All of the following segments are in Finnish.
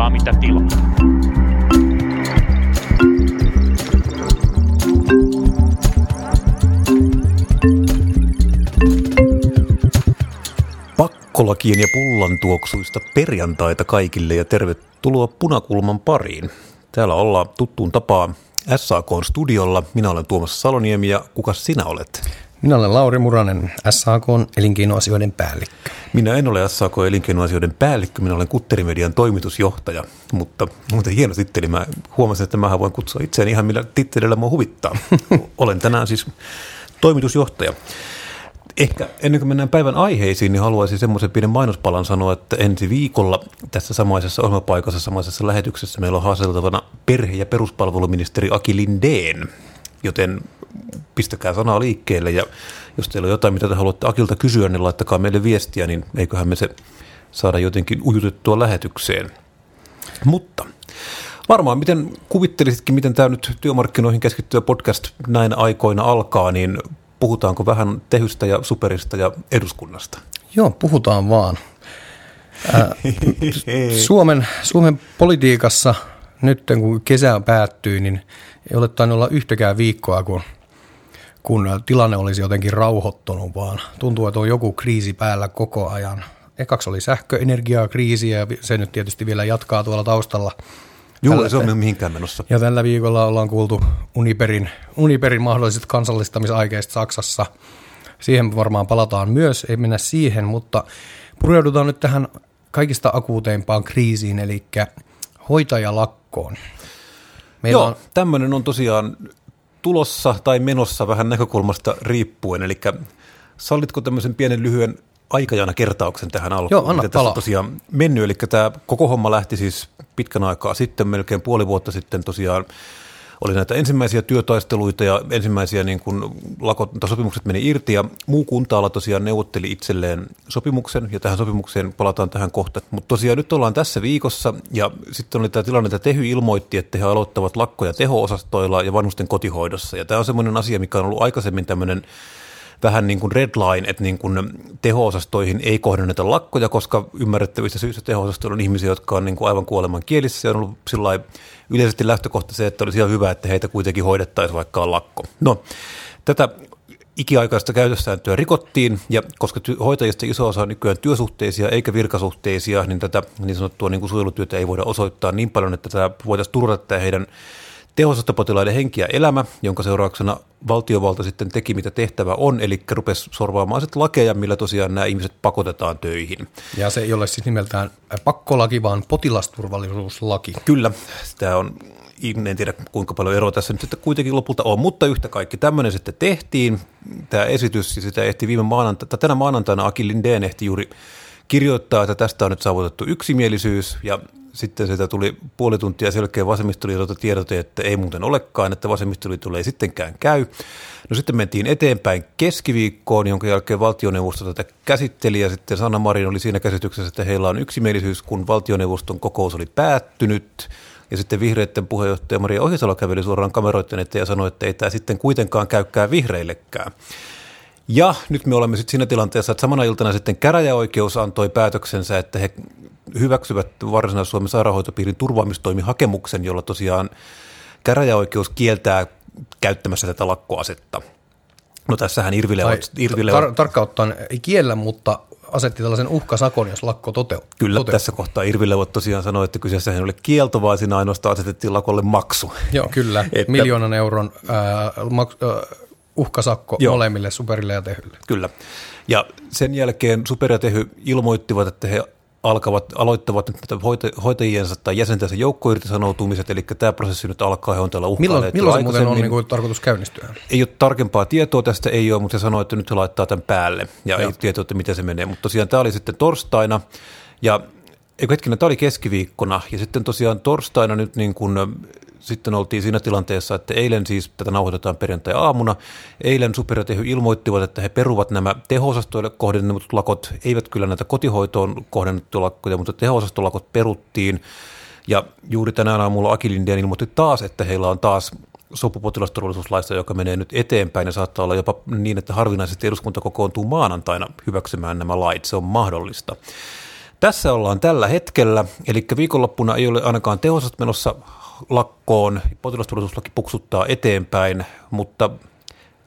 saa mitä tilaa. Pakkolakien ja pullan tuoksuista perjantaita kaikille ja tervetuloa Punakulman pariin. Täällä ollaan tuttuun tapaan SAK-studiolla. Minä olen Tuomas Saloniemi ja kuka sinä olet? Minä olen Lauri Muranen, SAK elinkeinoasioiden päällikkö. Minä en ole SAK elinkeinoasioiden päällikkö, minä olen Kutterimedian toimitusjohtaja, mutta muuten hieno titteli. Mä huomasin, että mä voin kutsua itseäni ihan millä tittelillä mua huvittaa. olen tänään siis toimitusjohtaja. Ehkä ennen kuin mennään päivän aiheisiin, niin haluaisin semmoisen pienen mainospalan sanoa, että ensi viikolla tässä samaisessa ohjelmapaikassa, samaisessa lähetyksessä meillä on haasteltavana perhe- ja peruspalveluministeri Aki Lindeen, joten pistäkää sanaa liikkeelle ja jos teillä on jotain, mitä te haluatte Akilta kysyä, niin laittakaa meille viestiä, niin eiköhän me se saada jotenkin ujutettua lähetykseen. Mutta varmaan miten kuvittelisitkin, miten tämä nyt työmarkkinoihin keskittyvä podcast näin aikoina alkaa, niin puhutaanko vähän tehystä ja superista ja eduskunnasta? Joo, puhutaan vaan. Ää, Suomen, Suomen politiikassa nyt kun kesä päättyi, niin ei ole tainnut olla yhtäkään viikkoa, kun, kun tilanne olisi jotenkin rauhoittunut, vaan tuntuu, että on joku kriisi päällä koko ajan. Ekaksi oli sähköenergiakriisi ja se nyt tietysti vielä jatkaa tuolla taustalla – Joo, tällä, se on mihinkään menossa. Ja tällä viikolla ollaan kuultu Uniperin, Uniperin mahdolliset kansallistamisaikeista Saksassa. Siihen varmaan palataan myös, ei mennä siihen, mutta pureudutaan nyt tähän kaikista akuuteimpaan kriisiin, eli hoitajalakkoon. Meillä Joo, on... tämmöinen on tosiaan tulossa tai menossa vähän näkökulmasta riippuen, eli sallitko tämmöisen pienen lyhyen aikajana kertauksen tähän alkuun, Joo, anna miten tässä on tosiaan mennyt. Eli tämä koko homma lähti siis pitkän aikaa sitten, melkein puoli vuotta sitten tosiaan oli näitä ensimmäisiä työtaisteluita ja ensimmäisiä niin kuin lakot, sopimukset meni irti ja muu kunta tosiaan neuvotteli itselleen sopimuksen ja tähän sopimukseen palataan tähän kohta. Mutta tosiaan nyt ollaan tässä viikossa ja sitten oli tämä tilanne, että Tehy ilmoitti, että he aloittavat lakkoja teho-osastoilla ja vanhusten kotihoidossa ja tämä on semmoinen asia, mikä on ollut aikaisemmin tämmöinen vähän niin kuin red line, että niin kuin teho-osastoihin ei kohdenneta lakkoja, koska ymmärrettävistä syistä teho-osastoilla on ihmisiä, jotka on niin kuin aivan kuoleman kielissä. Se on ollut sillä yleisesti lähtökohta se, että olisi ihan hyvä, että heitä kuitenkin hoidettaisiin, vaikka on lakko. No, tätä ikiaikaista käytössääntöä rikottiin, ja koska hoitajista iso osa on nykyään työsuhteisia eikä virkasuhteisia, niin tätä niin sanottua niin kuin suojelutyötä ei voida osoittaa niin paljon, että tämä voitaisiin turvata heidän tehosastopotilaiden henki ja elämä, jonka seurauksena valtiovalta sitten teki mitä tehtävä on, eli rupesi sorvaamaan sitten lakeja, millä tosiaan nämä ihmiset pakotetaan töihin. Ja se ei ole siis nimeltään pakkolaki, vaan potilasturvallisuuslaki. Kyllä, tämä on en tiedä kuinka paljon eroa tässä nyt sitten kuitenkin lopulta on, mutta yhtä kaikki tämmöinen sitten tehtiin. Tämä esitys, sitä ehti viime maanantaina, tänä maanantaina Aki Lindeen ehti juuri kirjoittaa, että tästä on nyt saavutettu yksimielisyys ja sitten sitä tuli puoli tuntia selkeä vasemmistoliitolta tiedote, että ei muuten olekaan, että vasemmistoliitolle ei sittenkään käy. No sitten mentiin eteenpäin keskiviikkoon, jonka jälkeen valtioneuvosto tätä käsitteli ja sitten Sanna Marin oli siinä käsityksessä, että heillä on yksimielisyys, kun valtioneuvoston kokous oli päättynyt. Ja sitten vihreiden puheenjohtaja Maria Ohisalo käveli suoraan kameroiden eteen ja sanoi, että ei tämä sitten kuitenkaan käykään vihreillekään. Ja nyt me olemme sitten siinä tilanteessa, että samana iltana sitten käräjäoikeus antoi päätöksensä, että he hyväksyvät Varsinais-Suomen sairaanhoitopiirin turvaamistoimihakemuksen, jolla tosiaan käräjäoikeus kieltää käyttämässä tätä lakkoasetta. No tässähän Irvilevot... Irvilevot tar- tarkkaan ottaen ei kiellä, mutta asetti tällaisen uhkasakon, jos lakko toteutuu. Kyllä, toteutuu. tässä kohtaa Irvilevot tosiaan sanoi, että kyseessä ei ole kielto, vaan siinä ainoastaan asetettiin lakolle maksu. Joo, kyllä. että, Miljoonan euron ää, maks, ää, uhkasakko Joo. molemmille Superille ja Tehylle. Kyllä. Ja sen jälkeen Super ja Tehy ilmoittivat, että he alkavat, aloittavat nyt hoitajiensa tai jäsentensä joukkoirtisanoutumiset, eli tämä prosessi nyt alkaa, he on täällä Milloin, milloin se muuten on niin kuin tarkoitus käynnistyä? Ei ole tarkempaa tietoa tästä, ei ole, mutta se sanoi, että nyt he laittaa tämän päälle, ja Joo. ei tietoa, että miten se menee. Mutta tosiaan tämä oli sitten torstaina, ja eikö hetkinen, tämä oli keskiviikkona, ja sitten tosiaan torstaina nyt niin kuin sitten oltiin siinä tilanteessa, että eilen siis, tätä nauhoitetaan perjantai-aamuna, eilen Supertehy ilmoittivat, että he peruvat nämä teho-osastoille kohdennetut lakot, eivät kyllä näitä kotihoitoon kohdennettuja lakkoja, mutta teho-osastolakot peruttiin. Ja juuri tänään aamulla Akilindian ilmoitti taas, että heillä on taas sopu potilasturvallisuuslaista, joka menee nyt eteenpäin ja saattaa olla jopa niin, että harvinaisesti eduskunta kokoontuu maanantaina hyväksymään nämä lait. Se on mahdollista. Tässä ollaan tällä hetkellä, eli viikonloppuna ei ole ainakaan tehosat menossa lakkoon, potilasturvallisuuslaki puksuttaa eteenpäin, mutta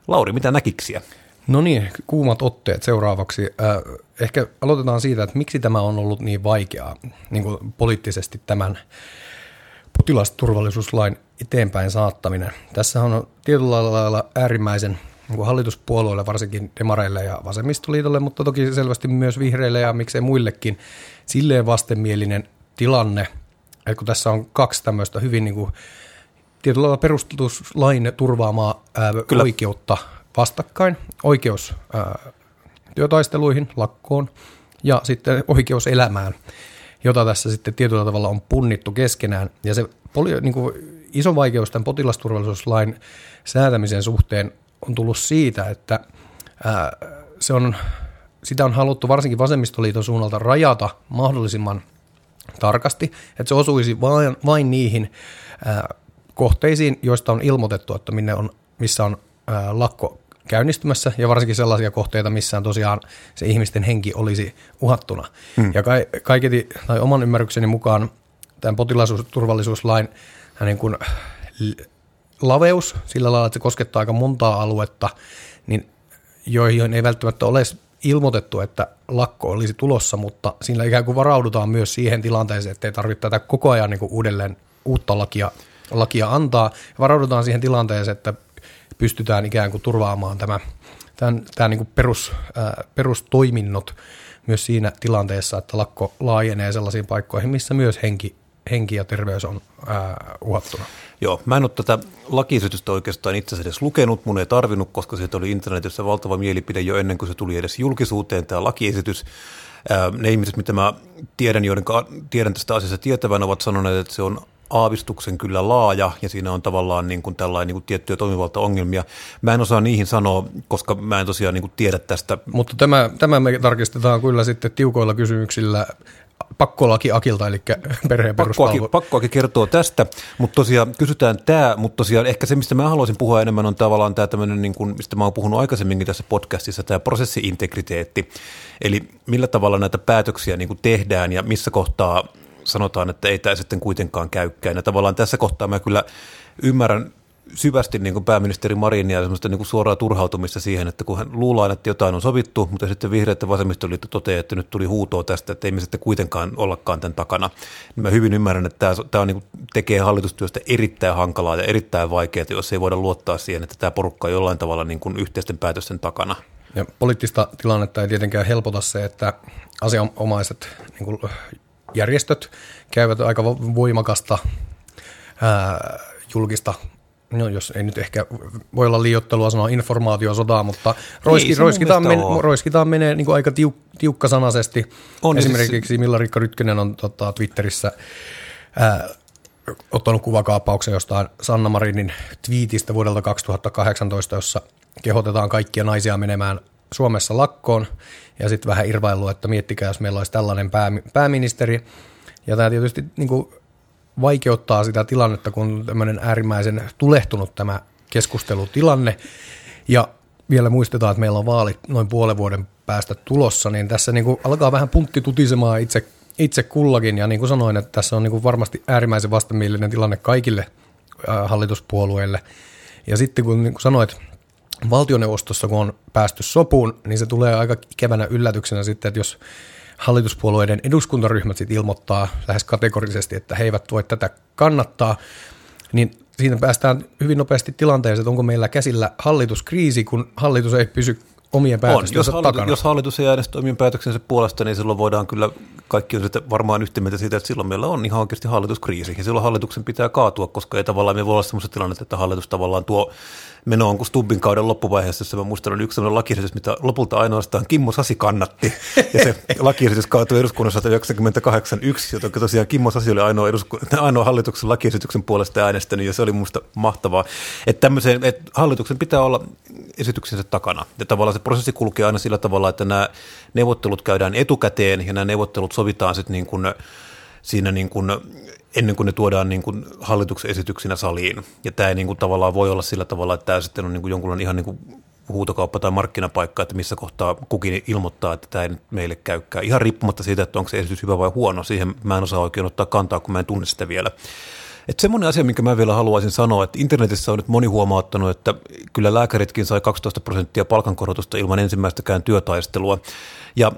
Lauri, mitä näkiksiä? No niin, kuumat otteet seuraavaksi. Äh, ehkä aloitetaan siitä, että miksi tämä on ollut niin vaikeaa niin kuin poliittisesti tämän potilasturvallisuuslain eteenpäin saattaminen. Tässä on tietyllä lailla äärimmäisen niin hallituspuolueille, varsinkin demareille ja vasemmistoliitolle, mutta toki selvästi myös vihreille ja miksei muillekin, silleen vastenmielinen tilanne, että kun tässä on kaksi tämmöistä hyvin niin kuin, tietyllä lailla perustuslain turvaamaa ää, oikeutta vastakkain, oikeus ää, työtaisteluihin, lakkoon ja sitten oikeus elämään, jota tässä sitten tietyllä tavalla on punnittu keskenään. Ja se poli, niin kuin iso vaikeus tämän potilasturvallisuuslain säätämisen suhteen on tullut siitä, että ää, se on, sitä on haluttu varsinkin vasemmistoliiton suunnalta rajata mahdollisimman tarkasti, että se osuisi vain, vain niihin ää, kohteisiin, joista on ilmoitettu, että minne on, missä on ää, lakko käynnistymässä ja varsinkin sellaisia kohteita, missä on tosiaan se ihmisten henki olisi uhattuna. Hmm. Ja ka- kaiketi, tai oman ymmärrykseni mukaan tämän potilasturvallisuuslain niin kuin laveus sillä lailla, että se koskettaa aika montaa aluetta, niin joihin ei välttämättä ole ilmoitettu, että lakko olisi tulossa, mutta siinä ikään kuin varaudutaan myös siihen tilanteeseen, että ei tarvitse tätä koko ajan niin kuin uudelleen uutta lakia, lakia antaa. Varaudutaan siihen tilanteeseen, että pystytään ikään kuin turvaamaan tämä, tämän, tämä niin kuin perus, ää, perustoiminnot myös siinä tilanteessa, että lakko laajenee sellaisiin paikkoihin, missä myös henki, henki ja terveys on ää, uhattuna. Joo, mä en ole tätä lakiesitystä oikeastaan itse asiassa edes lukenut, mun ei tarvinnut, koska siitä oli internetissä valtava mielipide jo ennen kuin se tuli edes julkisuuteen, tämä lakiesitys. Ne ihmiset, mitä mä tiedän, joiden tiedän tästä asiasta tietävän, ovat sanoneet, että se on aavistuksen kyllä laaja ja siinä on tavallaan niin kuin tällainen niin kuin tiettyjä toimivalta-ongelmia. Mä en osaa niihin sanoa, koska mä en tosiaan niin kuin tiedä tästä. Mutta tämä, tämä me tarkistetaan kyllä sitten tiukoilla kysymyksillä pakkolaki Akilta, eli perheen pakkolaki, pakkolaki kertoo tästä, mutta tosiaan kysytään tämä, mutta tosiaan ehkä se, mistä mä haluaisin puhua enemmän, on tavallaan tämä tämmöinen, niin kuin, mistä mä oon puhunut aikaisemminkin tässä podcastissa, tämä prosessiintegriteetti, eli millä tavalla näitä päätöksiä niin kuin tehdään ja missä kohtaa sanotaan, että ei tämä sitten kuitenkaan käykään. Ja tavallaan tässä kohtaa mä kyllä ymmärrän syvästi niin kuin pääministeri Marinia semmoista niin kuin suoraa turhautumista siihen, että kun hän luullaan, että jotain on sovittu, mutta sitten vihreät ja vasemmistoliitto toteaa, että nyt tuli huutoa tästä, että ei me sitten kuitenkaan ollakaan tämän takana. Niin mä hyvin ymmärrän, että tämä, tämä niin kuin, tekee hallitustyöstä erittäin hankalaa ja erittäin vaikeaa, jos ei voida luottaa siihen, että tämä porukka on jollain tavalla niin kuin yhteisten päätösten takana. Ja poliittista tilannetta ei tietenkään helpota se, että asianomaiset niin kuin järjestöt käyvät aika voimakasta ää, julkista no jos ei nyt ehkä voi olla liiottelua sanoa informaatiosodaa, mutta roiski, niin, roiskitaan, men, roiskitaan menee niin kuin aika tiuk, tiukkasanaisesti. On, siis- Esimerkiksi siis... Milla Rikka Rytkönen on tota, Twitterissä ää, ottanut kuvakaappauksen jostain Sanna Marinin twiitistä vuodelta 2018, jossa kehotetaan kaikkia naisia menemään Suomessa lakkoon ja sitten vähän irvailu, että miettikää, jos meillä olisi tällainen pää, pääministeri. Ja tämä tietysti niin kuin vaikeuttaa sitä tilannetta, kun tämmöinen äärimmäisen tulehtunut tämä keskustelutilanne. Ja vielä muistetaan, että meillä on vaalit noin puolen vuoden päästä tulossa, niin tässä niin kuin alkaa vähän puntti tutisemaan itse, itse kullakin. Ja niin kuin sanoin, että tässä on niin kuin varmasti äärimmäisen vastamielinen tilanne kaikille hallituspuolueille. Ja sitten kun, niin kuin sanoit, valtioneuvostossa, kun on päästy sopuun, niin se tulee aika ikävänä yllätyksenä sitten, että jos hallituspuolueiden eduskuntaryhmät sitten ilmoittaa lähes kategorisesti, että he eivät voi tätä kannattaa, niin siinä päästään hyvin nopeasti tilanteeseen, että onko meillä käsillä hallituskriisi, kun hallitus ei pysy omien päätöstensä jos hallitus, takana. Jos hallitus ei äänestä omien päätöksensä puolesta, niin silloin voidaan kyllä, kaikki on sitten varmaan yhtä mieltä siitä, että silloin meillä on ihan oikeasti hallituskriisi. Ja silloin hallituksen pitää kaatua, koska ei tavallaan me voi olla sellaista tilannetta, että hallitus tavallaan tuo menoon kuin Stubbin kauden loppuvaiheessa, jossa mä muistan, oli yksi sellainen lakiesitys, mitä lopulta ainoastaan Kimmo Sasi kannatti. Ja se lakiesitys kaatui eduskunnassa 1998 joten tosiaan Kimmo Sasi oli ainoa, edusku- ainoa hallituksen lakiesityksen puolesta äänestänyt, ja se oli musta mahtavaa. Että tämmöiseen, että hallituksen pitää olla esityksensä takana. Ja tavallaan se prosessi kulkee aina sillä tavalla, että nämä neuvottelut käydään etukäteen, ja nämä neuvottelut sovitaan sitten niin kuin siinä niin kuin ennen kuin ne tuodaan niin kuin hallituksen esityksinä saliin. Ja tämä ei niin kuin tavallaan voi olla sillä tavalla, että tämä sitten on niin kuin jonkunlainen ihan niin kuin huutokauppa tai markkinapaikka, että missä kohtaa kukin ilmoittaa, että tämä ei nyt meille käykään. Ihan riippumatta siitä, että onko se esitys hyvä vai huono, siihen mä en osaa oikein ottaa kantaa, kun mä en tunne sitä vielä. Että semmoinen asia, minkä mä vielä haluaisin sanoa, että internetissä on nyt moni huomauttanut, että kyllä lääkäritkin sai 12 prosenttia palkankorotusta ilman ensimmäistäkään työtaistelua. Ja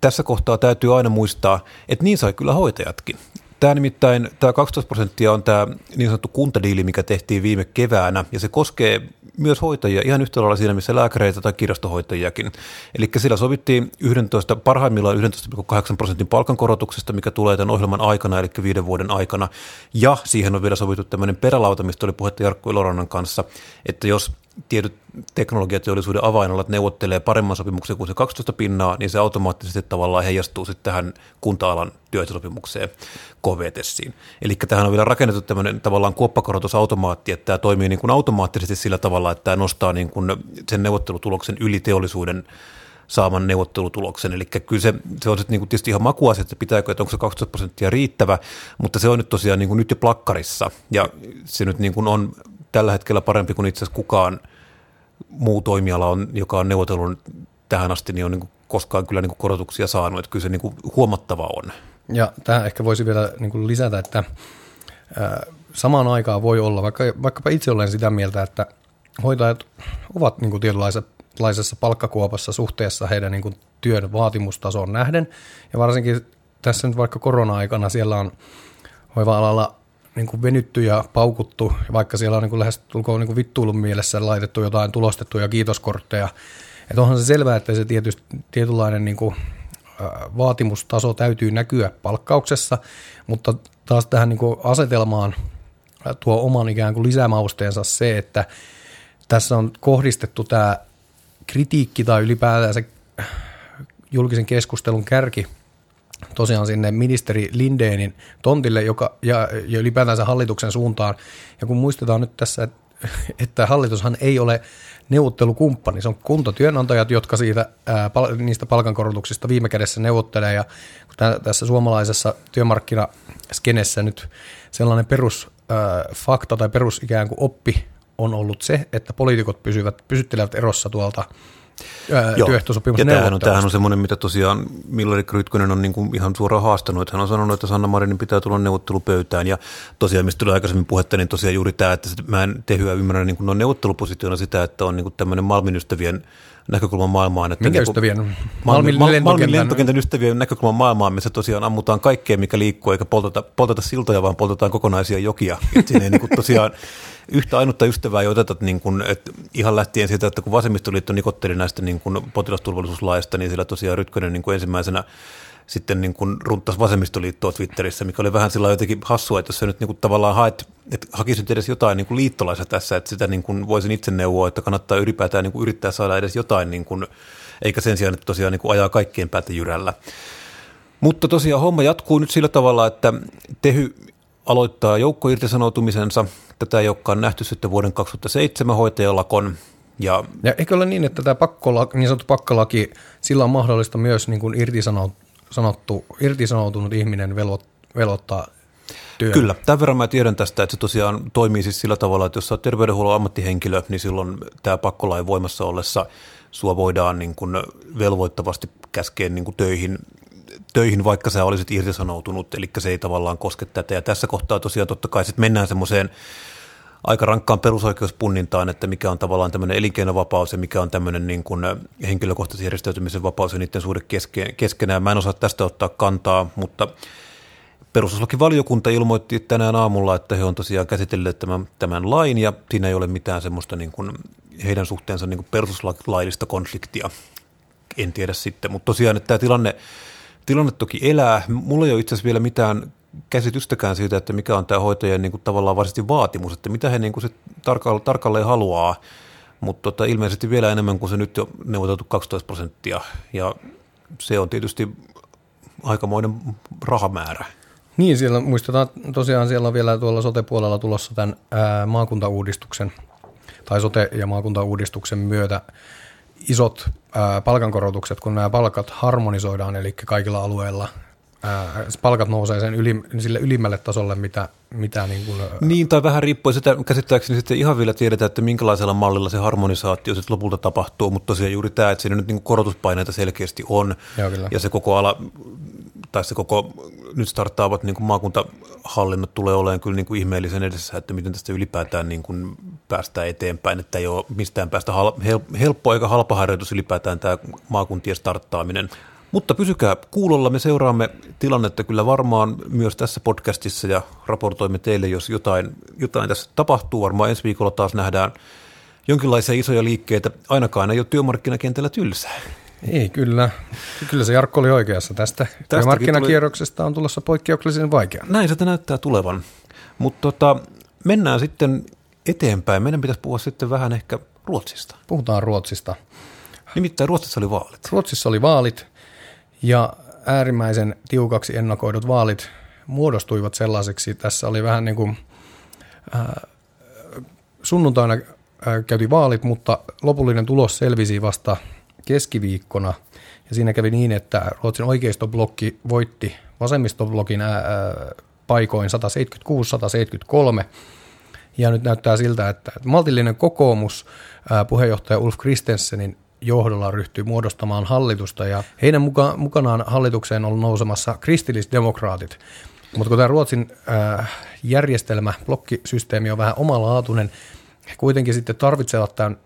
tässä kohtaa täytyy aina muistaa, että niin sai kyllä hoitajatkin. Tämä nimittäin, tämä 12 prosenttia on tämä niin sanottu kuntadiili, mikä tehtiin viime keväänä, ja se koskee myös hoitajia ihan yhtä lailla siinä, missä lääkäreitä tai kirjastohoitajiakin. Eli sillä sovittiin 11, parhaimmillaan 11,8 prosentin palkankorotuksesta, mikä tulee tämän ohjelman aikana, eli viiden vuoden aikana. Ja siihen on vielä sovittu tämmöinen perälauta, mistä oli puhetta Jarkko Ilorannan kanssa, että jos tietyt teknologiateollisuuden avainalat neuvottelee paremman sopimuksen kuin se 12 pinnaa, niin se automaattisesti tavallaan heijastuu sitten tähän kunta-alan työehtosopimukseen KVTessiin. Eli tähän on vielä rakennettu tämmöinen tavallaan kuoppakorotusautomaatti, että tämä toimii niin kuin automaattisesti sillä tavalla, että tämä nostaa niin kuin sen neuvottelutuloksen yli teollisuuden saaman neuvottelutuloksen. Eli kyllä se, se on sitten niin kuin tietysti ihan makuasia, että pitääkö, että onko se 12 prosenttia riittävä, mutta se on nyt tosiaan niin kuin nyt jo plakkarissa. Ja se nyt niin kuin on tällä hetkellä parempi kuin itse asiassa kukaan muu toimiala, on, joka on neuvotellut tähän asti, niin on niin kuin koskaan kyllä niin kuin korotuksia saanut, että kyllä se niin kuin huomattava on. Ja tähän ehkä voisi vielä niin kuin lisätä, että samaan aikaan voi olla, vaikka, vaikkapa itse olen sitä mieltä, että hoitajat ovat niin kuin tietynlaisessa palkkakuopassa suhteessa heidän niin kuin työn vaatimustasoon nähden, ja varsinkin tässä nyt vaikka korona-aikana siellä on hoiva-alalla niin kuin venytty ja paukuttu, vaikka siellä on niin kuin lähes tulkoon niin kuin vittuilun mielessä laitettu jotain tulostettuja kiitoskortteja. Että onhan se selvää, että se tietysti, tietynlainen niin kuin, vaatimustaso täytyy näkyä palkkauksessa, mutta taas tähän niin kuin asetelmaan tuo oman ikään kuin lisämausteensa se, että tässä on kohdistettu tämä kritiikki tai ylipäätään se julkisen keskustelun kärki tosiaan sinne ministeri Lindeenin tontille joka, ja, ja ylipäätänsä hallituksen suuntaan. Ja kun muistetaan nyt tässä, että hallitushan ei ole neuvottelukumppani, se on kuntatyönantajat, jotka siitä, ää, niistä palkankorotuksista viime kädessä neuvottelee. Ja tässä suomalaisessa työmarkkinaskenessä nyt sellainen perusfakta tai perus ikään kuin oppi on ollut se, että poliitikot pysyvät, pysyttelevät erossa tuolta – työehtosopimus Ja tämähän on, tämähän on semmoinen, mitä tosiaan Millari Krytkönen on niin kuin ihan suoraan haastanut, että hän on sanonut, että Sanna Marinin pitää tulla neuvottelupöytään. Ja tosiaan, mistä tuli aikaisemmin puhetta, niin tosiaan juuri tämä, että mä en tehyä ymmärrä niin kuin no neuvottelupositiona sitä, että on niin kuin tämmöinen Malmin ystävien näkökulman maailmaan. Että Minkä niin ystävien? Malmin, Malmin, Malmin lentokentän ystävien näkökulman maailmaan, missä tosiaan ammutaan kaikkea, mikä liikkuu, eikä polteta, polteta siltoja, vaan poltetaan kokonaisia jokia. Että siinä ei niin kuin tosiaan yhtä ainutta ystävää ei oteta niin kuin, että ihan lähtien siitä, että kun vasemmistoliitto nikotteli näistä niin kuin potilasturvallisuuslaista, niin sillä tosiaan Rytkönen niin kuin ensimmäisenä sitten niin kuin runtas vasemmistoliittoa Twitterissä, mikä oli vähän sillä jotenkin hassua, että jos sä nyt niin kuin tavallaan haet, että hakisit edes jotain niin kuin liittolaista tässä, että sitä niin kuin voisin itse neuvoa, että kannattaa ylipäätään niin kuin yrittää saada edes jotain, niin kuin, eikä sen sijaan, että tosiaan niin kuin ajaa kaikkien päätä jyrällä. Mutta tosiaan homma jatkuu nyt sillä tavalla, että Tehy aloittaa joukkoirtisanoutumisensa. Tätä ei olekaan nähty sitten vuoden 2007 hoitajalakon. Ja, ja eikö ole niin, että tämä pakkolaki, niin sanottu pakkolaki, sillä on mahdollista myös niin kuin irtisanottu, irtisanoutunut ihminen velvoit, velvoittaa työn. Kyllä, tämän verran mä tiedän tästä, että se tosiaan toimii siis sillä tavalla, että jos olet terveydenhuollon ammattihenkilö, niin silloin tämä pakkolain voimassa ollessa sua voidaan niin kuin velvoittavasti käskeä niin kuin töihin töihin, vaikka sä olisit irtisanoutunut, eli se ei tavallaan koske tätä. Ja tässä kohtaa tosiaan totta kai sitten mennään semmoiseen aika rankkaan perusoikeuspunnintaan, että mikä on tavallaan tämmöinen elinkeinovapaus ja mikä on tämmöinen niin kuin henkilökohtaisen järjestäytymisen vapaus ja niiden suhde keskenään. Mä en osaa tästä ottaa kantaa, mutta perustuslakivaliokunta ilmoitti tänään aamulla, että he on tosiaan käsitelleet tämän, tämän lain ja siinä ei ole mitään semmoista niin kuin heidän suhteensa niin kuin perustuslaillista konfliktia. En tiedä sitten, mutta tosiaan, että tämä tilanne tilanne toki elää. Mulla ei ole itse asiassa vielä mitään käsitystäkään siitä, että mikä on tämä hoitajien niin kuin tavallaan varsinaisesti vaatimus, että mitä he niin kuin se tarkalleen, tarkalleen haluaa, mutta tota, ilmeisesti vielä enemmän kuin se nyt jo neuvoteltu 12 prosenttia, ja se on tietysti aikamoinen rahamäärä. Niin, siellä muistetaan tosiaan siellä on vielä tuolla sote-puolella tulossa tämän ää, maakuntauudistuksen tai sote- ja maakuntauudistuksen myötä isot ää, palkankorotukset, kun nämä palkat harmonisoidaan, eli kaikilla alueilla ää, palkat nousee sen yli, sille ylimmälle tasolle, mitä, mitä niin kuin, Niin, tai vähän riippuu sitä, käsittääkseni sitten ihan vielä tiedetään, että minkälaisella mallilla se harmonisaatio sitten lopulta tapahtuu, mutta tosiaan juuri tämä, että siinä nyt niin korotuspaineita selkeästi on, Joo, kyllä. ja se koko ala, tai se koko nyt starttaavat niin kuin maakuntahallinnot tulee olemaan kyllä niin kuin ihmeellisen edessä, että miten tästä ylipäätään niin kuin päästään eteenpäin, että ei ole mistään päästä hal, hel, helppo eikä halpa harjoitus ylipäätään tämä maakuntien starttaaminen. Mutta pysykää kuulolla, me seuraamme tilannetta kyllä varmaan myös tässä podcastissa ja raportoimme teille, jos jotain, jotain tässä tapahtuu. Varmaan ensi viikolla taas nähdään jonkinlaisia isoja liikkeitä. Ainakaan ei ole työmarkkinakentällä tylsää. Ei, kyllä. Kyllä se Jarkko oli oikeassa. Tästä markkinakierroksesta on tulossa poikkeuksellisen vaikea. Näin se näyttää tulevan. Mutta tota, mennään sitten eteenpäin. Meidän pitäisi puhua sitten vähän ehkä Ruotsista. Puhutaan Ruotsista. Nimittäin Ruotsissa oli vaalit. Ruotsissa oli vaalit ja äärimmäisen tiukaksi ennakoidut vaalit muodostuivat sellaiseksi. Tässä oli vähän niin kuin äh, sunnuntaina äh, käytiin vaalit, mutta lopullinen tulos selvisi vasta keskiviikkona. Ja siinä kävi niin, että Ruotsin oikeistoblokki voitti vasemmistoblokin ää, paikoin 176-173. Ja nyt näyttää siltä, että maltillinen kokoomus ää, puheenjohtaja Ulf Kristensenin johdolla ryhtyy muodostamaan hallitusta ja heidän muka, mukanaan hallitukseen on nousemassa kristillisdemokraatit. Mutta kun tämä Ruotsin äh, järjestelmä, blokkisysteemi on vähän omalaatuinen, he kuitenkin sitten tarvitsevat tämän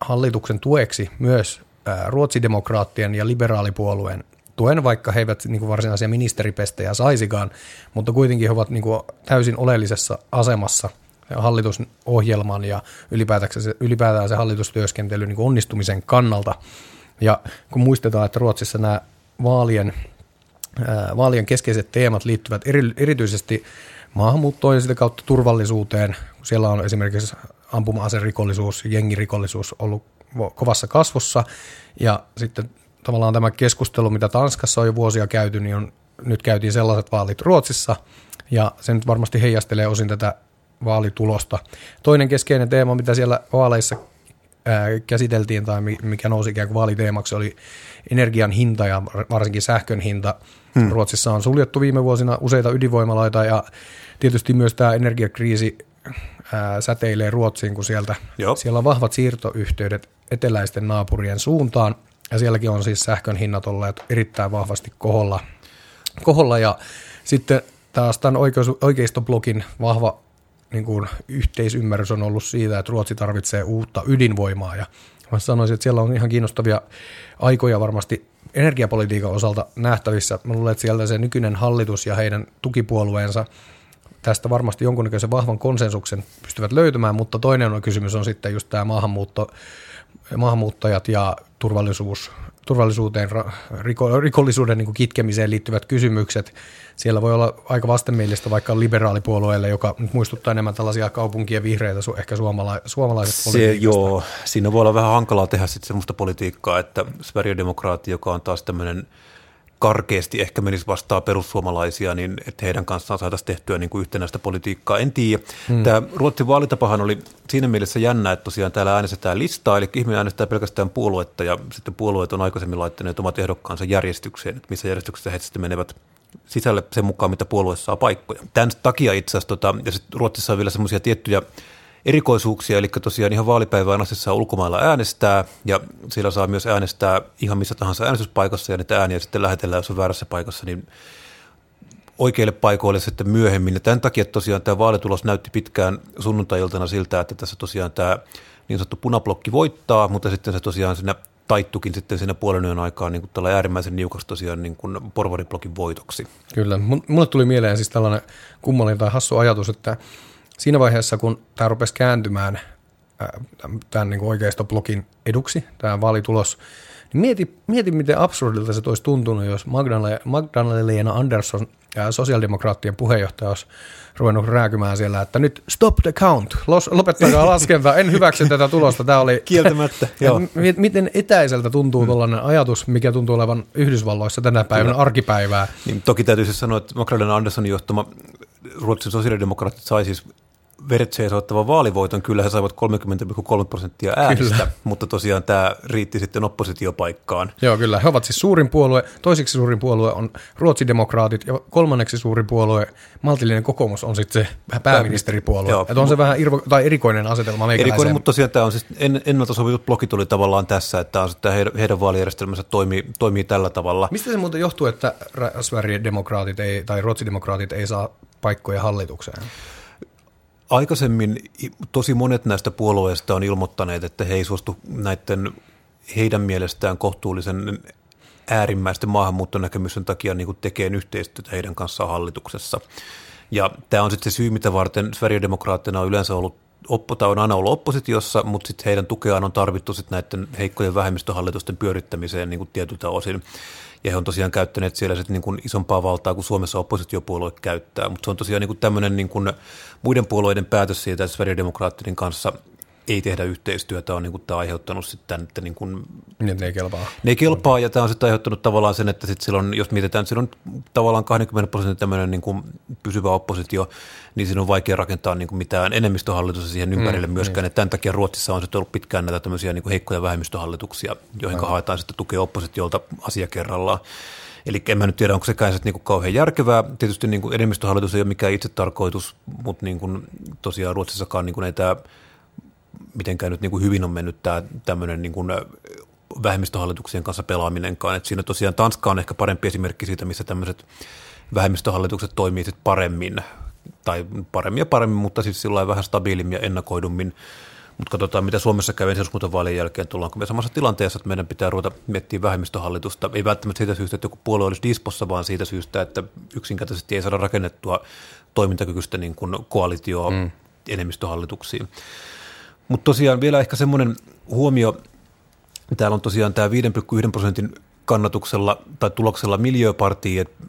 hallituksen tueksi myös äh, ruotsidemokraattien ja liberaalipuolueen tuen, vaikka he eivät niin kuin varsinaisia ministeripestejä saisikaan, mutta kuitenkin he ovat niin kuin täysin oleellisessa asemassa hallitusohjelman ja ylipäätään se, ylipäätään se hallitustyöskentely niin onnistumisen kannalta. Ja kun muistetaan, että Ruotsissa nämä vaalien, vaalien keskeiset teemat liittyvät eri, erityisesti maahanmuuttoon ja sitä kautta turvallisuuteen. Siellä on esimerkiksi ampuma-aserikollisuus, jengirikollisuus ollut kovassa kasvussa ja sitten tavallaan tämä keskustelu, mitä Tanskassa on jo vuosia käyty, niin on, nyt käytiin sellaiset vaalit Ruotsissa ja se nyt varmasti heijastelee osin tätä vaalitulosta. Toinen keskeinen teema, mitä siellä vaaleissa käsiteltiin tai mikä nousi ikään kuin vaaliteemaksi, oli energian hinta ja varsinkin sähkön hinta. Hmm. Ruotsissa on suljettu viime vuosina useita ydinvoimaloita ja tietysti myös tämä energiakriisi ää, säteilee Ruotsiin, kun sieltä, siellä on vahvat siirtoyhteydet eteläisten naapurien suuntaan ja sielläkin on siis sähkön hinnat olleet erittäin vahvasti koholla. koholla ja sitten taas tämän oikeistoblokin vahva niin kuin yhteisymmärrys on ollut siitä, että Ruotsi tarvitsee uutta ydinvoimaa ja mä sanoisin, että siellä on ihan kiinnostavia aikoja varmasti energiapolitiikan osalta nähtävissä. Mä luulen, että sieltä se nykyinen hallitus ja heidän tukipuolueensa tästä varmasti jonkunnäköisen vahvan konsensuksen pystyvät löytämään, mutta toinen on kysymys on sitten just tämä maahanmuutto, maahanmuuttajat ja turvallisuus, turvallisuuteen, riko, rikollisuuden niin kitkemiseen liittyvät kysymykset. Siellä voi olla aika vastenmielistä vaikka liberaalipuolueelle, joka nyt muistuttaa enemmän tällaisia kaupunkien vihreitä, ehkä suomala, suomalaiset Se, joo, siinä voi olla vähän hankalaa tehdä sitten semmoista politiikkaa, että Sverigedemokraatti, joka on taas tämmöinen – karkeasti ehkä menisi vastaan perussuomalaisia, niin että heidän kanssaan saataisiin tehtyä niin kuin yhtenäistä politiikkaa. En tiedä. Hmm. Tämä Ruotsin vaalitapahan oli siinä mielessä jännä, että tosiaan täällä äänestetään listaa, eli ihminen äänestää pelkästään puoluetta, ja sitten puolueet on aikaisemmin laittaneet omat ehdokkaansa järjestykseen, että missä järjestyksessä he sitten menevät sisälle sen mukaan, mitä puolue saa paikkoja. Tämän takia itse asiassa, tota, ja sitten Ruotsissa on vielä semmoisia tiettyjä erikoisuuksia, eli tosiaan ihan vaalipäivään asti saa ulkomailla äänestää, ja siellä saa myös äänestää ihan missä tahansa äänestyspaikassa, ja niitä ääniä sitten lähetellään, jos on väärässä paikassa, niin oikeille paikoille sitten myöhemmin. Ja tämän takia tosiaan tämä vaalitulos näytti pitkään sunnuntai siltä, että tässä tosiaan tämä niin sanottu punablokki voittaa, mutta sitten se tosiaan siinä taittukin sitten siinä puolen yön aikaan niin kuin tällä äärimmäisen niukaksi tosiaan niin kuin porvariblokin voitoksi. Kyllä. Mulle tuli mieleen siis tällainen kummallinen tai hassu ajatus, että siinä vaiheessa, kun tämä rupesi kääntymään tämän niin oikeistoblogin eduksi, tämä vaalitulos, niin mieti, mieti, miten absurdilta se olisi tuntunut, jos Magdalena Andersson, sosiaalidemokraattien puheenjohtaja, olisi ruvennut rääkymään siellä, että nyt stop the count, lopettakaa laskenta, en hyväksy tätä tulosta. Tämä oli, Kieltämättä, joo. Miten etäiseltä tuntuu tuollainen ajatus, mikä tuntuu olevan Yhdysvalloissa tänä päivänä Kyllä. arkipäivää. Niin, toki täytyy siis sanoa, että Magdalena Anderssonin johtama Ruotsin sosiaalidemokraatit sai siis Vertseen soittava vaalivoiton, kyllä he saivat 30,3 prosenttia äänistä, kyllä. mutta tosiaan tämä riitti sitten oppositiopaikkaan. Joo, kyllä. He ovat siis suurin puolue, toiseksi suurin puolue on ruotsidemokraatit ja kolmanneksi suurin puolue, maltillinen kokoomus on sitten se pääministeripuolue. Joo, että on se vähän irvo, tai erikoinen asetelma Erikoinen, mutta tosiaan tämä on siis en, ennalta sovitut blokit oli tavallaan tässä, että on sitten heidän, heidän vaalijärjestelmänsä toimii, toimii tällä tavalla. Mistä se muuten johtuu, että Sverigedemokraatit ei, tai ruotsidemokraatit ei saa paikkoja hallitukseen? Aikaisemmin tosi monet näistä puolueista on ilmoittaneet, että he ei suostu näiden heidän mielestään kohtuullisen äärimmäisten maahanmuuttonäkemysten takia niin tekemään yhteistyötä heidän kanssaan hallituksessa. Ja tämä on sitten se syy, mitä varten Sverigedemokraattina on yleensä ollut oppo, tai on aina ollut oppositiossa, mutta sitten heidän tukeaan on tarvittu sitten näiden heikkojen vähemmistöhallitusten pyörittämiseen niin tietyltä osin. Ja he on tosiaan käyttäneet siellä sitten niin kuin isompaa valtaa kuin Suomessa oppositiopuolue käyttää. Mutta se on tosiaan niin kuin tämmöinen niin kuin muiden puolueiden päätös siitä, että Sverigedemokraattinen kanssa ei tehdä yhteistyötä, on niin kuin, tämä aiheuttanut sitten, että niin kuin, niin, ne ei kelpaa. Ne ei kelpaa, ja tämä on sitten aiheuttanut tavallaan sen, että sitten silloin, jos mietitään, että silloin tavallaan 20 prosentin tämmöinen niin kuin pysyvä oppositio, niin siinä on vaikea rakentaa niin kuin mitään enemmistöhallitusta siihen ympärille mm, myöskään, niin. että tämän takia Ruotsissa on sitten ollut pitkään näitä tämmöisiä niin kuin heikkoja vähemmistöhallituksia, joihin no. haetaan sitten tukea oppositiolta asia kerrallaan. Eli en mä nyt tiedä, onko sekään sitten niin kauhean järkevää. Tietysti niin kuin enemmistöhallitus ei ole mikään itse tarkoitus, mutta niin kuin tosiaan Ruotsissakaan niin kuin ei tämä mitenkään nyt niin kuin hyvin on mennyt tämä tämmöinen niin kuin vähemmistöhallituksien kanssa pelaaminenkaan. Et siinä tosiaan Tanska on ehkä parempi esimerkki siitä, missä tämmöiset vähemmistöhallitukset toimii sitten paremmin, tai paremmin ja paremmin, mutta siis sillä vähän stabiilimmin ja ennakoidummin. Mutta katsotaan, mitä Suomessa käy ensi vaalien jälkeen. Tullaanko me samassa tilanteessa, että meidän pitää ruveta miettiä vähemmistöhallitusta. Ei välttämättä siitä syystä, että joku puolue olisi dispossa, vaan siitä syystä, että yksinkertaisesti ei saada rakennettua toimintakykyistä niin kuin koalitio mm. enemmistöhallituksiin. Mutta tosiaan vielä ehkä semmoinen huomio, täällä on tosiaan tämä 5,1 prosentin kannatuksella tai tuloksella miljöpartii, että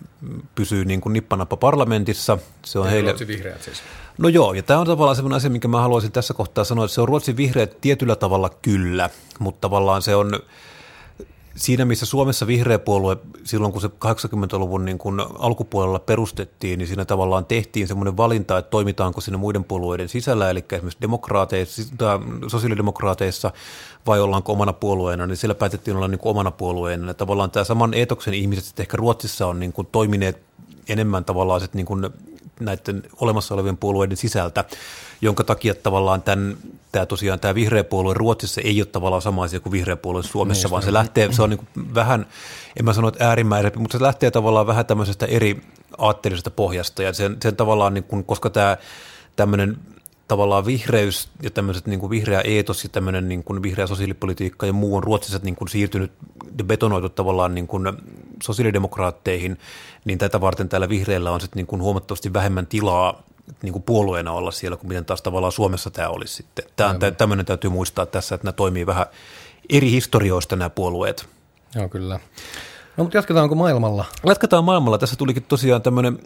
pysyy niin kuin nippanappa parlamentissa. Se on ja heille... Ruotsin vihreät siis. No joo, ja tämä on tavallaan sellainen asia, minkä mä haluaisin tässä kohtaa sanoa, että se on Ruotsin vihreät tietyllä tavalla kyllä, mutta tavallaan se on siinä, missä Suomessa vihreä puolue silloin, kun se 80-luvun niin kun alkupuolella perustettiin, niin siinä tavallaan tehtiin semmoinen valinta, että toimitaanko sinne muiden puolueiden sisällä, eli esimerkiksi demokraateissa, sosiaalidemokraateissa, vai ollaanko omana puolueena, niin siellä päätettiin olla niin omana puolueena. Ja tavallaan tämä saman etoksen ihmiset ehkä Ruotsissa on niin kuin toimineet enemmän tavallaan niin kuin näiden olemassa olevien puolueiden sisältä, jonka takia tavallaan tämän, tämä tosiaan tämä vihreä puolue Ruotsissa ei ole tavallaan sama asia kuin vihreä puolue Suomessa, niin, vaan se lähtee, se on niin vähän, en mä sano, että äärimmäisempi, mutta se lähtee tavallaan vähän tämmöisestä eri aatteellisesta pohjasta. Ja sen, sen tavallaan, niin kuin, koska tämä tämmöinen tavallaan vihreys ja tämmöiset niin kuin vihreä eetos ja tämmöinen niin kuin vihreä sosiaalipolitiikka ja muu on Ruotsissa niin kuin siirtynyt ja betonoitu tavallaan niin kuin sosiaalidemokraatteihin, niin tätä varten täällä vihreillä on sitten niin kuin huomattavasti vähemmän tilaa niin kuin puolueena olla siellä, kuin miten taas tavallaan Suomessa tämä olisi sitten. Tämä, tämmöinen täytyy muistaa tässä, että nämä toimii vähän eri historioista nämä puolueet. Joo, kyllä. No, mutta jatketaanko maailmalla? Jatketaan maailmalla. Tässä tulikin tosiaan tämmöinen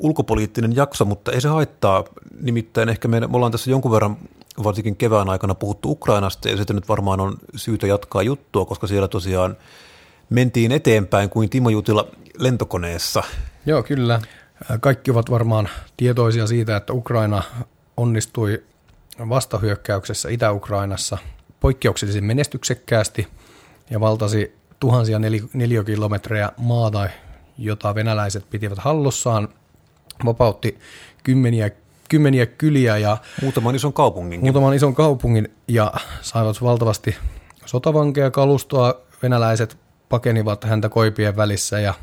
ulkopoliittinen jakso, mutta ei se haittaa. Nimittäin ehkä me, me ollaan tässä jonkun verran varsinkin kevään aikana puhuttu Ukrainasta ja sitten nyt varmaan on syytä jatkaa juttua, koska siellä tosiaan mentiin eteenpäin kuin Timo Jutila lentokoneessa. Joo, kyllä. Kaikki ovat varmaan tietoisia siitä, että Ukraina onnistui vastahyökkäyksessä Itä-Ukrainassa poikkeuksellisen menestyksekkäästi ja valtasi tuhansia neliökilometrejä maata, jota venäläiset pitivät hallussaan, vapautti kymmeniä, kymmeniä kyliä ja muutaman ison kaupungin. Muutaman ison kaupungin ja saivat valtavasti sotavankeja kalustoa. Venäläiset pakenivat häntä koipien välissä ja,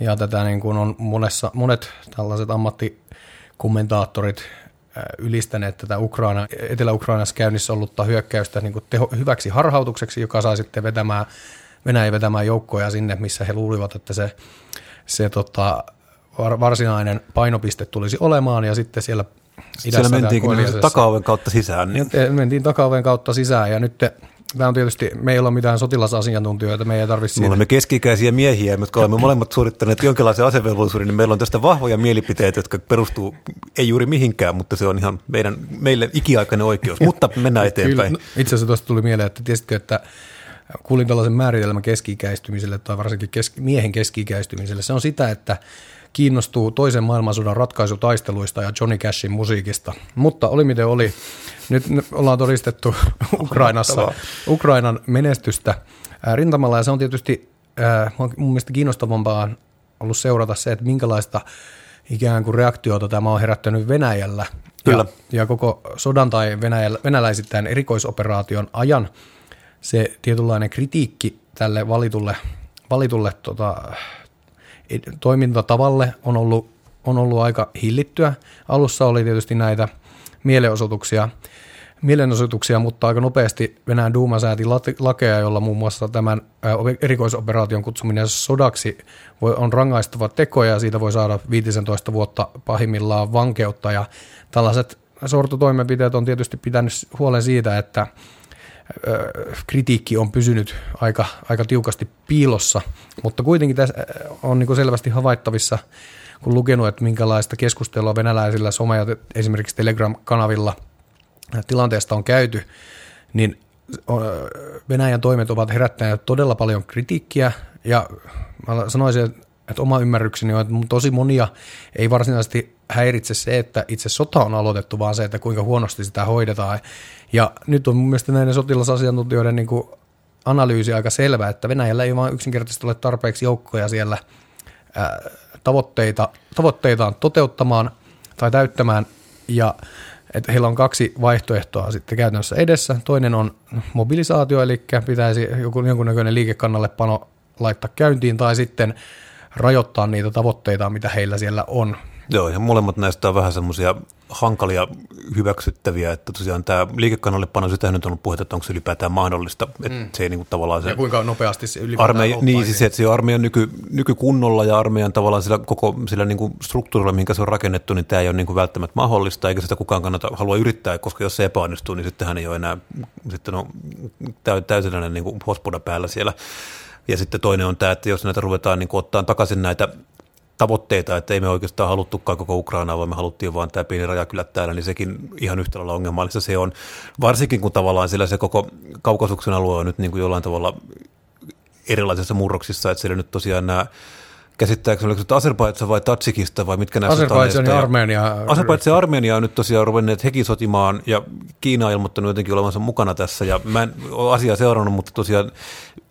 ja tätä niin kuin on monessa, monet tällaiset ammattikommentaattorit ylistäneet tätä Ukraina, Etelä-Ukrainassa käynnissä ollutta hyökkäystä niin kuin teho, hyväksi harhautukseksi, joka sai sitten vetämään Venäjä vetämään joukkoja sinne, missä he luulivat, että se, se tota, varsinainen painopiste tulisi olemaan, ja sitten siellä idässä Siellä mentiin takaoven kautta sisään. Niin. Mentiin takaoven kautta sisään, ja nyt Tämä on tietysti, me ei ole mitään sotilasasiantuntijoita, me ei tarvitse Me olemme keski-ikäisiä miehiä, jotka olemme molemmat suorittaneet jonkinlaisen asevelvollisuuden, niin meillä on tästä vahvoja mielipiteitä, jotka perustuu ei juuri mihinkään, mutta se on ihan meidän, meille ikiaikainen oikeus, mutta mennään eteenpäin. Kyllä, itse asiassa tuosta tuli mieleen, että tiesitkö, että kuulin tällaisen määritelmän keski-ikäistymiselle tai varsinkin keski, miehen keski-ikäistymiselle. Se on sitä, että kiinnostuu toisen maailmansodan ratkaisutaisteluista ja Johnny Cashin musiikista. Mutta oli miten oli, nyt ollaan todistettu Ukrainassa Ukrainan menestystä rintamalla ja se on tietysti mun mielestä kiinnostavampaa ollut seurata se, että minkälaista ikään kuin reaktiota tämä on herättänyt Venäjällä. Kyllä. Ja, ja koko sodan tai Venäjällä, venäläisittäin erikoisoperaation ajan se tietynlainen kritiikki tälle valitulle, valitulle tota, toimintatavalle on ollut, on ollut aika hillittyä. Alussa oli tietysti näitä mielenosoituksia, mielenosoituksia, mutta aika nopeasti Venäjän Duuma sääti lakeja, jolla muun muassa tämän erikoisoperaation kutsuminen sodaksi voi, on rangaistava teko ja siitä voi saada 15 vuotta pahimmillaan vankeutta ja tällaiset sortotoimenpiteet on tietysti pitänyt huolen siitä, että kritiikki on pysynyt aika, aika tiukasti piilossa, mutta kuitenkin tässä on niin selvästi havaittavissa, kun lukenut, että minkälaista keskustelua venäläisillä some- ja esimerkiksi Telegram-kanavilla tilanteesta on käyty, niin Venäjän toimet ovat herättäneet todella paljon kritiikkiä. Ja mä sanoisin, että oma ymmärrykseni on, että tosi monia ei varsinaisesti häiritse se, että itse sota on aloitettu, vaan se, että kuinka huonosti sitä hoidetaan. Ja nyt on mun mielestä näiden sotilasasiantuntijoiden niin kuin analyysi aika selvä, että Venäjällä ei vaan yksinkertaisesti ole tarpeeksi joukkoja siellä ää, tavoitteita, tavoitteitaan toteuttamaan tai täyttämään, ja että heillä on kaksi vaihtoehtoa sitten käytännössä edessä. Toinen on mobilisaatio, eli pitäisi joku, jonkunnäköinen liikekannallepano laittaa käyntiin, tai sitten rajoittaa niitä tavoitteita, mitä heillä siellä on. Joo, ja molemmat näistä on vähän semmoisia hankalia hyväksyttäviä, että tosiaan tämä liikekannallepano, sitä nyt on ollut puhetta, että onko se ylipäätään mahdollista, että mm. se ei niin kuin tavallaan se... Ja kuinka nopeasti se ylipäätään armeija, Niin, siis että se on armeijan nyky, nykykunnolla ja armeijan tavallaan sillä koko sillä niin kuin struktuurilla, minkä se on rakennettu, niin tämä ei ole niin kuin välttämättä mahdollista, eikä sitä kukaan kannata halua yrittää, koska jos se epäonnistuu, niin sittenhän ei ole enää sitten on täysin niin kuin hospoda päällä siellä. Ja sitten toinen on tämä, että jos näitä ruvetaan niin ottaa takaisin näitä tavoitteita, että ei me oikeastaan haluttukaan koko Ukrainaa, vaan me haluttiin vaan tämä pieni rajakylä täällä, niin sekin ihan yhtä lailla ongelmallista se on. Varsinkin kun tavallaan sillä se koko kaukasuksen alue on nyt niin kuin jollain tavalla erilaisissa murroksissa, että siellä nyt tosiaan nämä käsittääkseni, oliko se Azerbaidsan vai Tatsikista vai mitkä näistä Azerbaidsan ja Armenia. Azerbaidsan ja Armenia on nyt tosiaan ruvenneet hekin sotimaan ja Kiina on ilmoittanut jotenkin olevansa mukana tässä ja mä en ole asiaa seurannut, mutta tosiaan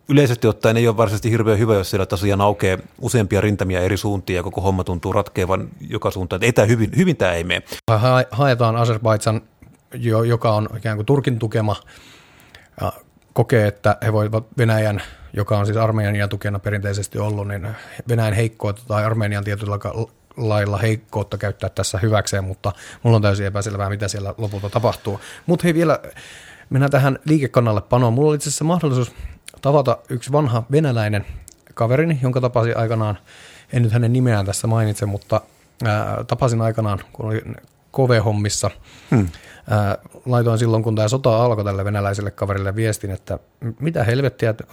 yleisesti ottaen ei ole varsinaisesti hirveän hyvä, jos siellä tosiaan aukeaa useampia rintamia eri suuntia ja koko homma tuntuu ratkeavan joka suuntaan. Ei tämä hyvin, hyvin tämä ei mene. Haetaan Azerbaidsan, joka on ikään kuin Turkin tukema, kokee, että he voivat Venäjän, joka on siis Armenian tukena perinteisesti ollut, niin Venäjän heikkoa tai Armenian tietyllä lailla heikkoutta käyttää tässä hyväkseen, mutta mulla on täysin epäselvää, mitä siellä lopulta tapahtuu. Mutta hei vielä, mennään tähän liikekannalle panoon. Mulla oli itse asiassa mahdollisuus tavata yksi vanha venäläinen kaverini, jonka tapasin aikanaan, en nyt hänen nimeään tässä mainitse, mutta ää, tapasin aikanaan, kun oli KV-hommissa. Hmm. Ää, laitoin silloin, kun tämä sota alkoi tälle venäläiselle kaverille viestin, että mitä helvettiä, että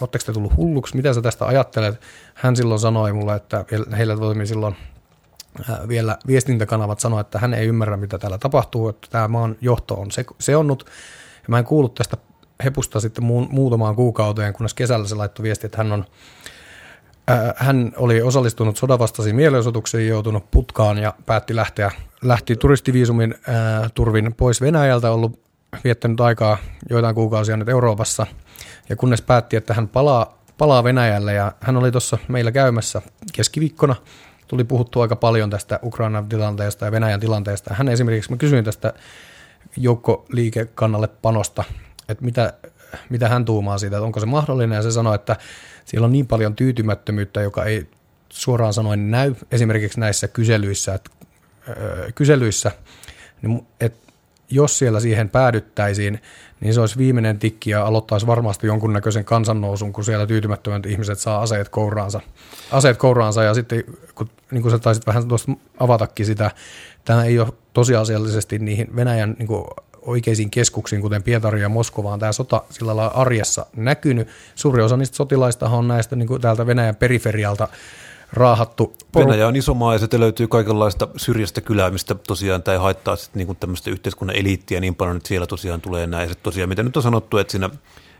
oletteko te tullut hulluksi, mitä sä tästä ajattelet? Hän silloin sanoi mulle, että heillä toimi silloin ää, vielä viestintäkanavat sanoi, että hän ei ymmärrä, mitä täällä tapahtuu, että tämä maan johto on se, seonnut. Ja mä en kuullut tästä hepusta sitten mu- muutamaan kuukauteen, kunnes kesällä se laittoi viesti, että hän on ää, hän oli osallistunut sodanvastaisiin mielenosoituksiin, joutunut putkaan ja päätti lähteä, lähti turistiviisumin ää, turvin pois Venäjältä, ollut viettänyt aikaa joitain kuukausia nyt Euroopassa, ja kunnes päätti, että hän palaa, palaa Venäjälle, ja hän oli tuossa meillä käymässä keskiviikkona, tuli puhuttua aika paljon tästä Ukrainan tilanteesta ja Venäjän tilanteesta. Hän esimerkiksi, mä kysyin tästä joukkoliikekannalle panosta, että mitä, mitä hän tuumaa siitä, että onko se mahdollinen, ja se sanoi, että siellä on niin paljon tyytymättömyyttä, joka ei suoraan sanoen näy esimerkiksi näissä kyselyissä, että, öö, kyselyissä niin, että jos siellä siihen päädyttäisiin, niin se olisi viimeinen tikki ja aloittaisi varmasti jonkunnäköisen kansannousun, kun siellä tyytymättömät ihmiset saa aseet kouraansa. Aseet kouraansa ja sitten, kun, niin kuin sä taisit vähän tuosta avatakin sitä, tämä ei ole tosiasiallisesti niihin Venäjän niin kuin oikeisiin keskuksiin, kuten Pietari ja Moskovaan, tämä sota sillä lailla arjessa näkynyt. Suuri osa niistä sotilaista on näistä niin kuin täältä Venäjän periferialta raahattu. Venäjä on iso maa ja se löytyy kaikenlaista syrjästä kylää, mistä tosiaan tämä haittaa sitten niin tämmöistä yhteiskunnan eliittiä niin paljon, että siellä tosiaan tulee näin. Ja tosiaan, mitä nyt on sanottu, että siinä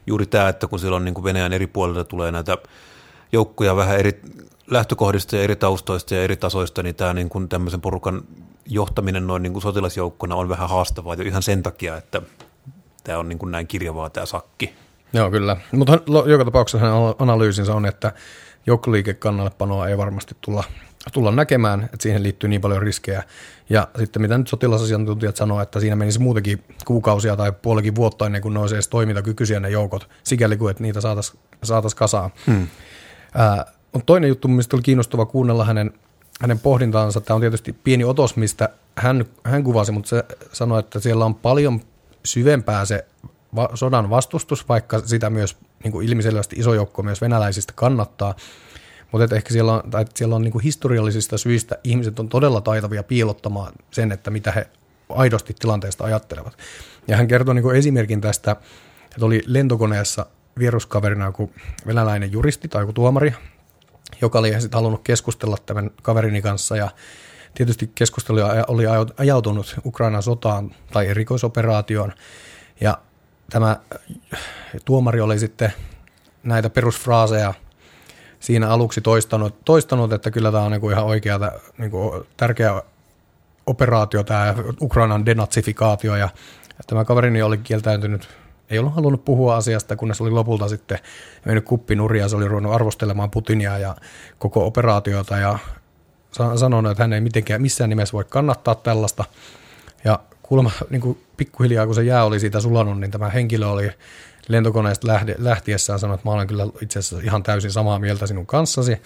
juuri tämä, että kun siellä on niin Venäjän eri puolilta tulee näitä joukkoja vähän eri lähtökohdista ja eri taustoista ja eri tasoista, niin tämä niin kuin tämmöisen porukan johtaminen noin niin kuin sotilasjoukkona on vähän haastavaa jo ihan sen takia, että tämä on niin kuin näin kirjavaa tämä sakki. Joo, kyllä. Mutta joka tapauksessa hänen analyysinsä on, että joukkoliikekannallepanoa ei varmasti tulla, tulla näkemään, että siihen liittyy niin paljon riskejä. Ja sitten mitä nyt sotilasasiantuntijat sanoo, että siinä menisi muutenkin kuukausia tai puolikin vuotta ennen kuin ne olisi edes toimintakykyisiä ne joukot, sikäli kuin että niitä saataisiin saatais kasaan. Hmm. Ää, on toinen juttu, mistä oli kiinnostava kuunnella hänen, hänen pohdintaansa. Tämä on tietysti pieni otos, mistä hän, hän kuvasi, mutta se sanoi, että siellä on paljon syvempää se va- sodan vastustus, vaikka sitä myös niin kuin ilmiselvästi iso joukko myös venäläisistä kannattaa. Mutta että ehkä siellä on, tai siellä on niin kuin historiallisista syistä ihmiset on todella taitavia piilottamaan sen, että mitä he aidosti tilanteesta ajattelevat. Ja hän kertoi niin kuin esimerkin tästä, että oli lentokoneessa vieruskaverina joku venäläinen juristi tai joku tuomari, joka oli sitten halunnut keskustella tämän kaverini kanssa. Ja tietysti keskustelu oli ajautunut Ukrainan sotaan tai erikoisoperaatioon. Ja tämä tuomari oli sitten näitä perusfraaseja siinä aluksi toistanut, toistanut että kyllä tämä on niin kuin ihan oikea niin kuin tärkeä operaatio, tämä Ukrainan denatsifikaatio ja tämä kaverini oli kieltäytynyt ei ollut halunnut puhua asiasta, kunnes oli lopulta sitten mennyt kuppinuria, se oli ruvennut arvostelemaan Putinia ja koko operaatiota ja sanonut, että hän ei mitenkään missään nimessä voi kannattaa tällaista. Ja kuulemma niin kuin pikkuhiljaa, kun se jää oli siitä sulanut, niin tämä henkilö oli lentokoneesta lähtiessään sanonut, että mä olen kyllä itse asiassa ihan täysin samaa mieltä sinun kanssasi.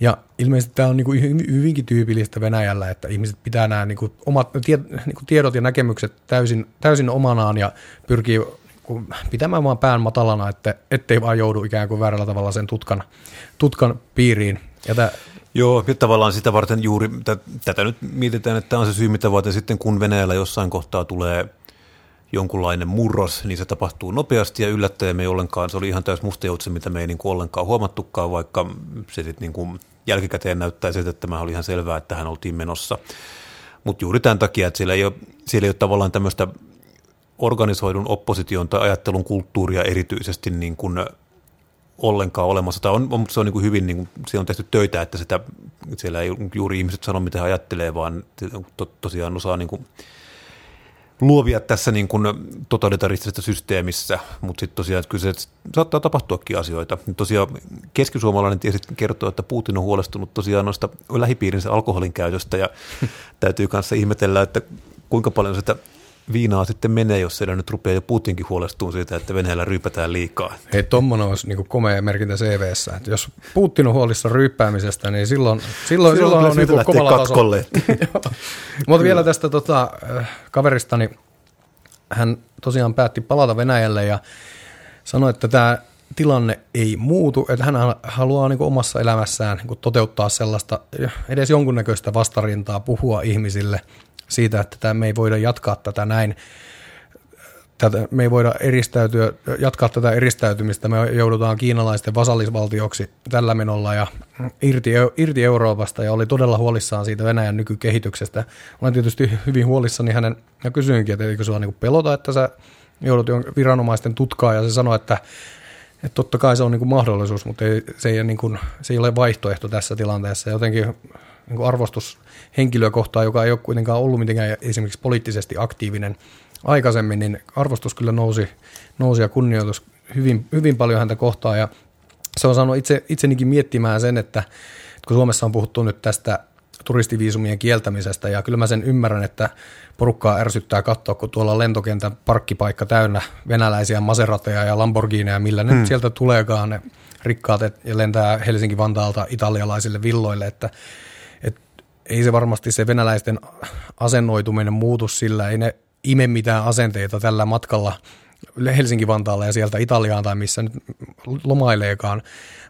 Ja ilmeisesti tämä on niin kuin hyvinkin tyypillistä Venäjällä, että ihmiset pitää nämä niin kuin omat niin kuin tiedot ja näkemykset täysin, täysin omanaan ja pyrkii pitämään vaan pään matalana, että ettei vaan joudu ikään kuin väärällä tavalla sen tutkan, tutkan piiriin. Ja tämä, Joo, ja tavallaan sitä varten juuri, tätä nyt mietitään, että tämä on se syy, mitä varten sitten kun Venäjällä jossain kohtaa tulee jonkunlainen murros, niin se tapahtuu nopeasti ja yllättäen me ei ollenkaan, se oli ihan täys mustajoutse, mitä me ei niin kuin ollenkaan huomattukaan, vaikka se sitten niin kuin jälkikäteen näyttää siltä, että tämä oli ihan selvää, että hän oltiin menossa. Mutta juuri tämän takia, että siellä ei ole, siellä ei ole tavallaan tämmöistä organisoidun opposition tai ajattelun kulttuuria erityisesti niin kuin ollenkaan olemassa. Tai on, on, se on niin hyvin, niin kuin, siellä on tehty töitä, että sitä, siellä ei juuri ihmiset sano, mitä he ajattelee, vaan to, tosiaan osaa niin kuin luovia tässä niin kuin totalitaristisessa systeemissä, mutta sitten tosiaan että kyllä se saattaa tapahtuakin asioita. Tosiaan keskisuomalainen tiesi kertoo, että Putin on huolestunut tosiaan noista lähipiirinsä alkoholin käytöstä ja täytyy kanssa ihmetellä, että kuinka paljon sitä viinaa sitten menee, jos siellä nyt rupeaa jo Putinkin huolestuu siitä, että Venäjällä ryypätään liikaa. Hei, tuommoinen olisi niin komea merkintä CVssä. Että jos Putin on huolissa ryyppäämisestä, niin silloin, silloin, silloin, silloin on niin kovalla tasolla. Mutta vielä tästä tota, äh, kaveristani, hän tosiaan päätti palata Venäjälle ja sanoi, että tämä tilanne ei muutu, että hän haluaa niin omassa elämässään niin toteuttaa sellaista edes jonkunnäköistä vastarintaa, puhua ihmisille – siitä, että tämä, me ei voida jatkaa tätä näin, tätä, me ei voida eristäytyä, jatkaa tätä eristäytymistä, me joudutaan kiinalaisten vasallisvaltioksi tällä menolla ja irti, irti Euroopasta ja oli todella huolissaan siitä Venäjän nykykehityksestä. Olen tietysti hyvin huolissani hänen, ja kysyinkin, että eikö sinua niin pelota, että sä joudut viranomaisten tutkaa ja se sanoi, että että totta kai se on niin kuin mahdollisuus, mutta ei, se, ei, niin kuin, se ei ole vaihtoehto tässä tilanteessa. Jotenkin niin kuin arvostus henkilöä kohtaan, joka ei ole kuitenkaan ollut mitenkään esimerkiksi poliittisesti aktiivinen aikaisemmin, niin arvostus kyllä nousi, nousi ja kunnioitus hyvin, hyvin paljon häntä kohtaan. Ja se on saanut itse, itsenikin miettimään sen, että, että kun Suomessa on puhuttu nyt tästä turistiviisumien kieltämisestä, ja kyllä mä sen ymmärrän, että porukkaa ärsyttää katsoa, kun tuolla lentokentän parkkipaikka täynnä venäläisiä Maserateja ja Lamborghineja, millä ne hmm. sieltä tuleekaan ne rikkaat ja lentää Helsinki-Vantaalta italialaisille villoille, että ei se varmasti se venäläisten asennoituminen muutu sillä, ei ne ime mitään asenteita tällä matkalla Helsinki-Vantaalle ja sieltä Italiaan tai missä nyt lomaileekaan,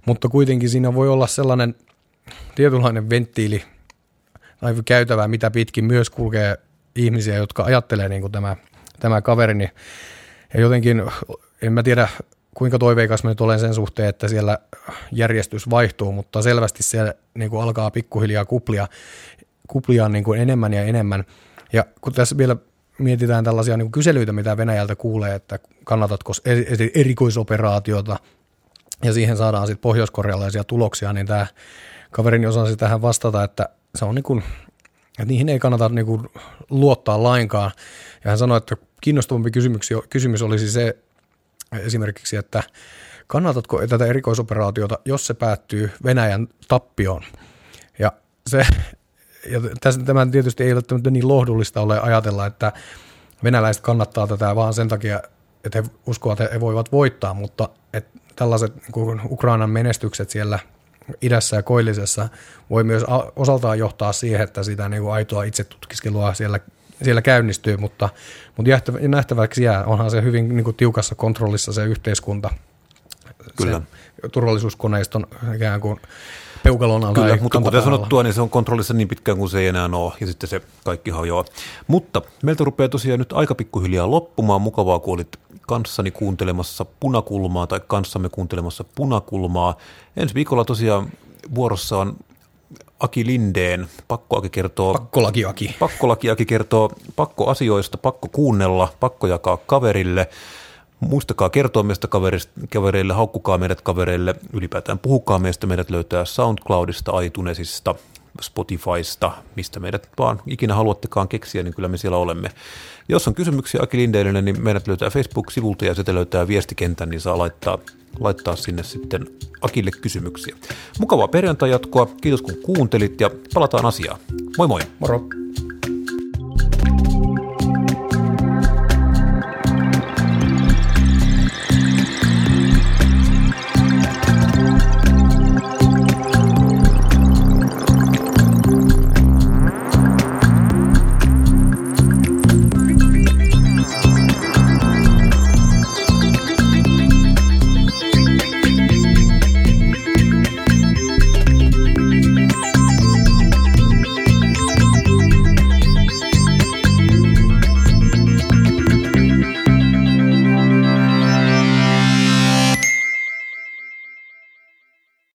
mutta kuitenkin siinä voi olla sellainen tietynlainen venttiili tai käytävä, mitä pitkin myös kulkee ihmisiä, jotka ajattelee niin kuin tämä, tämä kaverini. Ja jotenkin, en mä tiedä kuinka toiveikas mä nyt olen sen suhteen, että siellä järjestys vaihtuu, mutta selvästi se niin kuin alkaa pikkuhiljaa kuplia, kuplia niin kuin enemmän ja enemmän. Ja kun tässä vielä mietitään tällaisia niin kuin kyselyitä, mitä Venäjältä kuulee, että kannatatko erikoisoperaatiota, ja siihen saadaan sitten pohjoiskorealaisia tuloksia, niin tämä kaverini osasi tähän vastata, että se on niin kuin, että niihin ei kannata niin kuin luottaa lainkaan. Ja hän sanoi, että kiinnostavampi kysymys, kysymys olisi se esimerkiksi, että kannatatko tätä erikoisoperaatiota, jos se päättyy Venäjän tappioon? Ja se, ja tässä, tämä tietysti ei ole niin lohdullista ole ajatella, että venäläiset kannattaa tätä vaan sen takia, että he uskovat, että he voivat voittaa, mutta että tällaiset niin Ukrainan menestykset siellä idässä ja koillisessa voi myös osaltaan johtaa siihen, että sitä niin kuin aitoa itsetutkiskelua siellä, siellä käynnistyy, mutta, mutta nähtäväksi jää, onhan se hyvin niin kuin tiukassa kontrollissa se yhteiskunta. Kyllä. Se turvallisuuskoneiston ikään kuin peukalon alla. Kyllä, mutta kuten sanottua, niin se on kontrollissa niin pitkään kuin se ei enää ole, ja sitten se kaikki hajoaa. Mutta meiltä rupeaa tosiaan nyt aika pikkuhiljaa loppumaan. Mukavaa, kun olit kanssani kuuntelemassa punakulmaa, tai kanssamme kuuntelemassa punakulmaa. Ensi viikolla tosiaan vuorossa on Aki Lindeen. Pakko Aki kertoo... Pakkolaki Aki. Pakkolaki Aki kertoo pakkoasioista, pakko kuunnella, pakko jakaa kaverille. Muistakaa kertoa meistä kavereille, haukkukaa meidät kavereille, ylipäätään puhukaa meistä, meidät löytää SoundCloudista, iTunesista, Spotifysta, mistä meidät vaan ikinä haluattekaan keksiä, niin kyllä me siellä olemme. Jos on kysymyksiä Aki Lindeille, niin meidät löytää Facebook-sivulta ja sieltä löytää viestikentän, niin saa laittaa, laittaa sinne sitten Akille kysymyksiä. Mukavaa perjantai jatkoa, kiitos kun kuuntelit ja palataan asiaan. Moi moi! Moro!